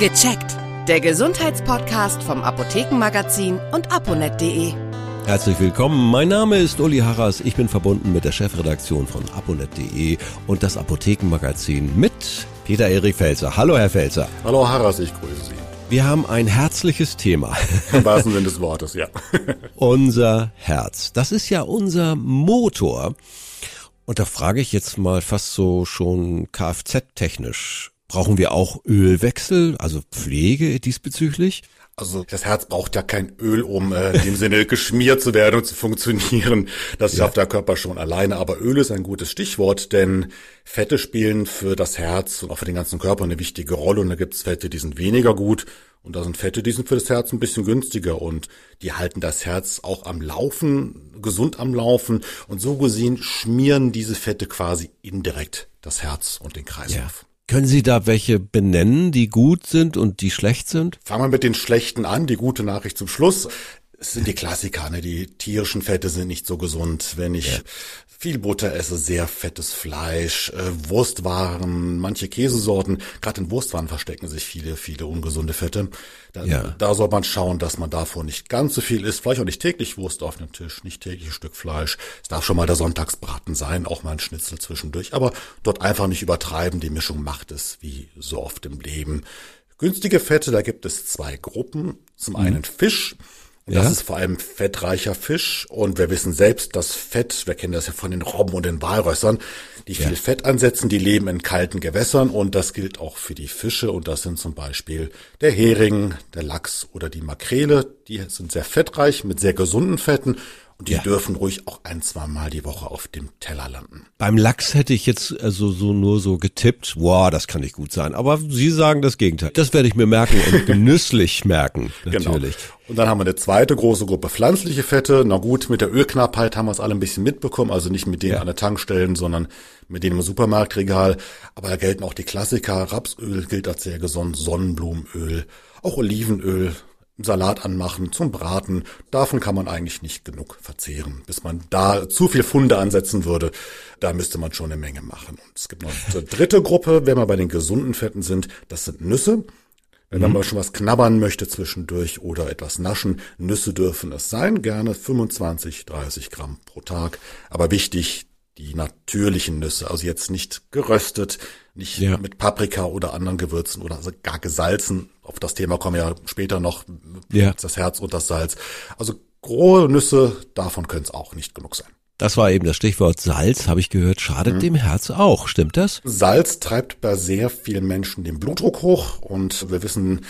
Gecheckt. Der Gesundheitspodcast vom Apothekenmagazin und aponet.de. Herzlich willkommen. Mein Name ist Uli Harras. Ich bin verbunden mit der Chefredaktion von aponet.de und das Apothekenmagazin mit Peter Erik Felzer. Hallo, Herr Felzer. Hallo, Harras, ich grüße Sie. Wir haben ein herzliches Thema. Im wahrsten Sinne des Wortes, ja. unser Herz. Das ist ja unser Motor. Und da frage ich jetzt mal fast so schon Kfz-technisch. Brauchen wir auch Ölwechsel, also Pflege diesbezüglich? Also das Herz braucht ja kein Öl, um äh, in dem Sinne geschmiert zu werden und zu funktionieren. Das schafft ja. der Körper schon alleine. Aber Öl ist ein gutes Stichwort, denn Fette spielen für das Herz und auch für den ganzen Körper eine wichtige Rolle. Und da gibt es Fette, die sind weniger gut. Und da sind Fette, die sind für das Herz ein bisschen günstiger und die halten das Herz auch am Laufen, gesund am Laufen. Und so gesehen schmieren diese Fette quasi indirekt das Herz und den Kreislauf. Ja. Können Sie da welche benennen, die gut sind und die schlecht sind? Fangen wir mit den schlechten an. Die gute Nachricht zum Schluss. Es sind die Klassiker, ne? Die tierischen Fette sind nicht so gesund. Wenn ich ja. viel Butter esse, sehr fettes Fleisch, äh, Wurstwaren, manche Käsesorten, gerade in Wurstwaren verstecken sich viele, viele ungesunde Fette. Da, ja. da soll man schauen, dass man davon nicht ganz so viel isst. Vielleicht auch nicht täglich Wurst auf dem Tisch, nicht täglich ein Stück Fleisch. Es darf schon mal der Sonntagsbraten sein, auch mal ein Schnitzel zwischendurch. Aber dort einfach nicht übertreiben. Die Mischung macht es wie so oft im Leben. Günstige Fette, da gibt es zwei Gruppen. Zum einen mhm. Fisch. Und ja? das ist vor allem fettreicher Fisch. Und wir wissen selbst, dass Fett, wir kennen das ja von den Robben und den Walrössern, die viel ja. Fett ansetzen, die leben in kalten Gewässern. Und das gilt auch für die Fische. Und das sind zum Beispiel der Hering, der Lachs oder die Makrele. Die sind sehr fettreich mit sehr gesunden Fetten. Und die ja. dürfen ruhig auch ein, zwei Mal die Woche auf dem Teller landen. Beim Lachs hätte ich jetzt also so nur so getippt, wow, das kann nicht gut sein. Aber Sie sagen das Gegenteil. Das werde ich mir merken und genüsslich merken, genau. natürlich. Genau. Und dann haben wir eine zweite große Gruppe pflanzliche Fette. Na gut, mit der Ölknappheit haben wir es alle ein bisschen mitbekommen. Also nicht mit denen ja. an der Tankstellen, sondern mit denen im Supermarktregal. Aber da gelten auch die Klassiker. Rapsöl gilt als sehr gesund, Sonnenblumenöl, auch Olivenöl, Salat anmachen, zum Braten. Davon kann man eigentlich nicht genug verzehren. Bis man da zu viel Funde ansetzen würde, da müsste man schon eine Menge machen. Und es gibt noch eine dritte Gruppe, wenn wir bei den gesunden Fetten sind, das sind Nüsse. Wenn mhm. man schon was knabbern möchte zwischendurch oder etwas naschen, Nüsse dürfen es sein, gerne 25, 30 Gramm pro Tag. Aber wichtig, die natürlichen Nüsse, also jetzt nicht geröstet, nicht ja. mit Paprika oder anderen Gewürzen oder also gar gesalzen. Auf das Thema kommen ja später noch ja. das Herz und das Salz. Also rohe Nüsse, davon können es auch nicht genug sein. Das war eben das Stichwort Salz, habe ich gehört, schadet mhm. dem Herz auch. Stimmt das? Salz treibt bei sehr vielen Menschen den Blutdruck hoch und wir wissen,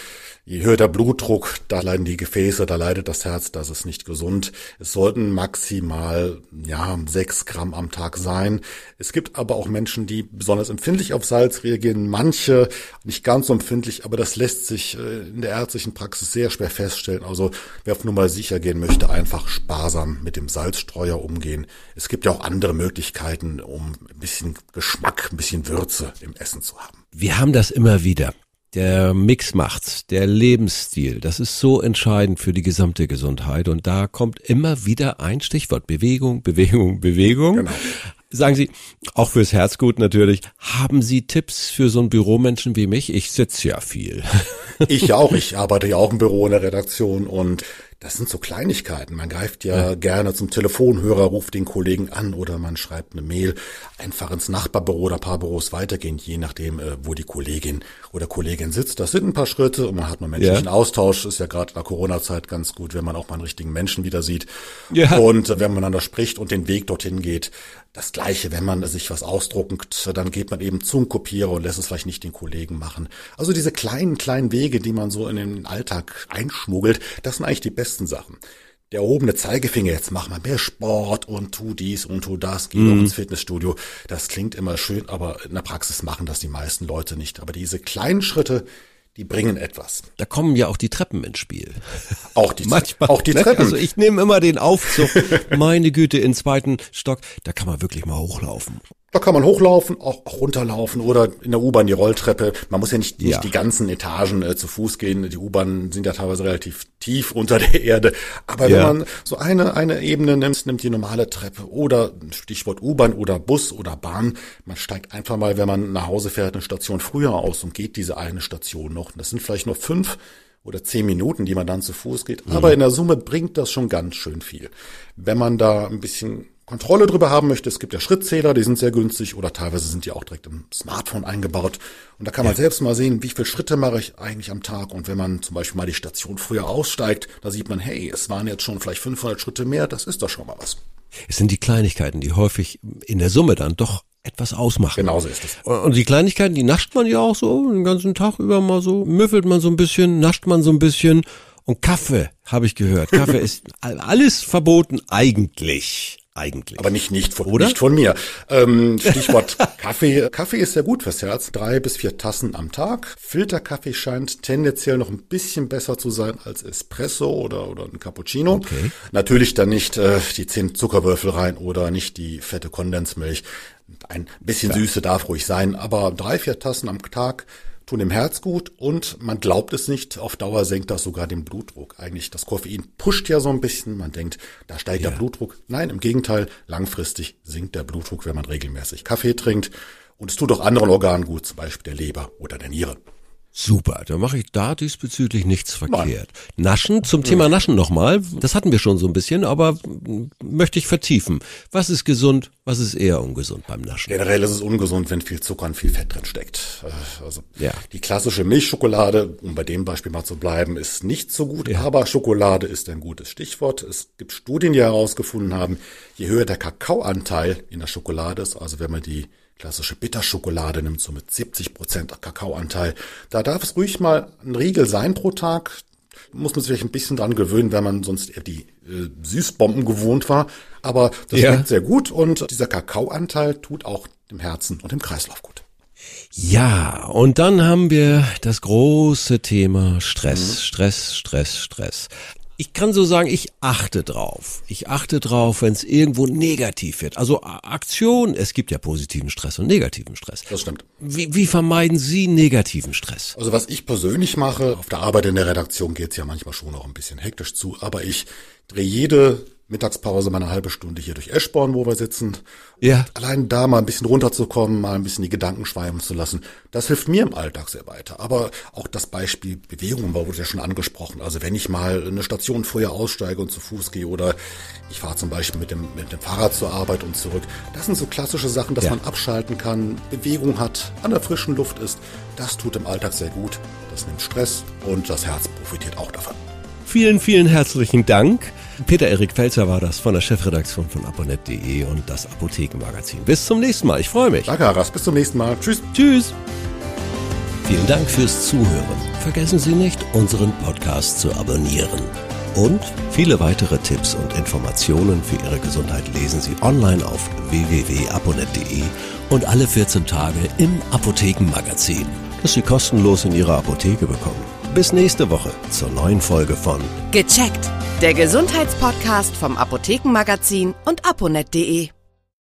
Je höher der Blutdruck, da leiden die Gefäße, da leidet das Herz, das ist nicht gesund. Es sollten maximal, ja, sechs Gramm am Tag sein. Es gibt aber auch Menschen, die besonders empfindlich auf Salz reagieren. Manche nicht ganz so empfindlich, aber das lässt sich äh, in der ärztlichen Praxis sehr schwer feststellen. Also wer auf Nummer sicher gehen möchte, einfach sparsam mit dem Salzstreuer umgehen. Es gibt ja auch andere Möglichkeiten, um ein bisschen Geschmack, ein bisschen Würze im Essen zu haben. Wir haben das immer wieder. Der Mix macht's, der Lebensstil, das ist so entscheidend für die gesamte Gesundheit. Und da kommt immer wieder ein Stichwort. Bewegung, Bewegung, Bewegung. Genau. Sagen Sie, auch fürs Herzgut natürlich, haben Sie Tipps für so einen Büromenschen wie mich? Ich sitze ja viel. Ich auch, ich arbeite ja auch im Büro in der Redaktion und das sind so Kleinigkeiten. Man greift ja, ja, gerne zum Telefonhörer, ruft den Kollegen an oder man schreibt eine Mail einfach ins Nachbarbüro oder paar Büros weitergehend, je nachdem, äh, wo die Kollegin oder Kollegin sitzt. Das sind ein paar Schritte und man hat mal menschlichen ja. Austausch. Ist ja gerade in der Corona-Zeit ganz gut, wenn man auch mal einen richtigen Menschen wieder sieht. Ja. Und wenn man miteinander spricht und den Weg dorthin geht. Das Gleiche, wenn man sich was ausdruckt, dann geht man eben zum Kopierer und lässt es vielleicht nicht den Kollegen machen. Also diese kleinen, kleinen Wege, die man so in den Alltag einschmuggelt, das sind eigentlich die besten Sachen der erhobene Zeigefinger, jetzt mach mal mehr Sport und tu dies und tu das, geh mhm. doch ins Fitnessstudio. Das klingt immer schön, aber in der Praxis machen das die meisten Leute nicht. Aber diese kleinen Schritte, die bringen etwas. Da kommen ja auch die Treppen ins Spiel. Auch die, Manchmal, auch die ne? Treppen. Also ich nehme immer den Aufzug, meine Güte, in zweiten Stock, da kann man wirklich mal hochlaufen. Da kann man hochlaufen, auch, auch runterlaufen oder in der U-Bahn die Rolltreppe. Man muss ja nicht, nicht ja. die ganzen Etagen äh, zu Fuß gehen. Die U-Bahnen sind ja teilweise relativ tief unter der Erde. Aber ja. wenn man so eine, eine Ebene nimmt, nimmt die normale Treppe oder Stichwort U-Bahn oder Bus oder Bahn, man steigt einfach mal, wenn man nach Hause fährt, eine Station früher aus und geht diese eine Station noch. Das sind vielleicht nur fünf oder zehn Minuten, die man dann zu Fuß geht. Mhm. Aber in der Summe bringt das schon ganz schön viel. Wenn man da ein bisschen Kontrolle drüber haben möchte, es gibt ja Schrittzähler, die sind sehr günstig oder teilweise sind die auch direkt im Smartphone eingebaut. Und da kann man ja. selbst mal sehen, wie viele Schritte mache ich eigentlich am Tag. Und wenn man zum Beispiel mal die Station früher aussteigt, da sieht man, hey, es waren jetzt schon vielleicht 500 Schritte mehr, das ist doch schon mal was. Es sind die Kleinigkeiten, die häufig in der Summe dann doch etwas ausmachen. Genauso ist es. Und die Kleinigkeiten, die nascht man ja auch so den ganzen Tag über mal so, müffelt man so ein bisschen, nascht man so ein bisschen. Und Kaffee, habe ich gehört. Kaffee ist alles verboten eigentlich eigentlich. Aber nicht, nicht, von, Oder? nicht von mir. Ähm, Stichwort Kaffee. Kaffee ist sehr gut fürs Herz. Drei bis vier Tassen am Tag. Filterkaffee scheint tendenziell noch ein bisschen besser zu sein als Espresso oder, oder ein Cappuccino. Okay. Natürlich dann nicht äh, die zehn Zuckerwürfel rein oder nicht die fette Kondensmilch. Ein bisschen Klar. Süße darf ruhig sein, aber drei, vier Tassen am Tag tun dem Herz gut und man glaubt es nicht, auf Dauer senkt das sogar den Blutdruck. Eigentlich das Koffein pusht ja so ein bisschen, man denkt, da steigt ja. der Blutdruck. Nein, im Gegenteil, langfristig sinkt der Blutdruck, wenn man regelmäßig Kaffee trinkt und es tut auch anderen Organen gut, zum Beispiel der Leber oder der Niere. Super, da mache ich da diesbezüglich nichts verkehrt. Nein. Naschen, zum Thema Naschen nochmal, das hatten wir schon so ein bisschen, aber möchte ich vertiefen. Was ist gesund, was ist eher ungesund beim Naschen? Generell ist es ungesund, wenn viel Zucker und viel Fett drin steckt. Äh, also ja. die klassische Milchschokolade, um bei dem Beispiel mal zu bleiben, ist nicht so gut, ja. aber Schokolade ist ein gutes Stichwort. Es gibt Studien, die herausgefunden haben, je höher der Kakaoanteil in der Schokolade ist, also wenn man die klassische Bitterschokolade nimmt, so mit 70 Prozent Kakaoanteil. Da darf es ruhig mal ein Riegel sein pro Tag. Muss man sich vielleicht ein bisschen dran gewöhnen, wenn man sonst eher die äh, Süßbomben gewohnt war. Aber das ja. schmeckt sehr gut und dieser Kakaoanteil tut auch dem Herzen und dem Kreislauf gut. Ja, und dann haben wir das große Thema Stress, mhm. Stress, Stress, Stress ich kann so sagen, ich achte drauf. Ich achte drauf, wenn es irgendwo negativ wird. Also Aktion, es gibt ja positiven Stress und negativen Stress. Das stimmt. Wie, wie vermeiden Sie negativen Stress? Also was ich persönlich mache, auf der Arbeit in der Redaktion geht's ja manchmal schon auch ein bisschen hektisch zu, aber ich drehe jede Mittagspause mal eine halbe Stunde hier durch Eschborn, wo wir sitzen. Ja. Allein da mal ein bisschen runterzukommen, mal ein bisschen die Gedanken schweifen zu lassen, das hilft mir im Alltag sehr weiter. Aber auch das Beispiel Bewegung wurde ja schon angesprochen. Also wenn ich mal eine Station vorher aussteige und zu Fuß gehe oder ich fahre zum Beispiel mit dem, mit dem Fahrrad zur Arbeit und zurück. Das sind so klassische Sachen, dass ja. man abschalten kann, Bewegung hat, an der frischen Luft ist. Das tut im Alltag sehr gut. Das nimmt Stress und das Herz profitiert auch davon. Vielen, vielen herzlichen Dank. Peter-Erik Felzer war das von der Chefredaktion von aponet.de und das Apothekenmagazin. Bis zum nächsten Mal. Ich freue mich. Danke, Haras. Bis zum nächsten Mal. Tschüss. Tschüss. Vielen Dank fürs Zuhören. Vergessen Sie nicht, unseren Podcast zu abonnieren. Und viele weitere Tipps und Informationen für Ihre Gesundheit lesen Sie online auf www.aponet.de und alle 14 Tage im Apothekenmagazin, das Sie kostenlos in Ihrer Apotheke bekommen. Bis nächste Woche zur neuen Folge von Gecheckt, der Gesundheitspodcast vom Apothekenmagazin und aponet.de.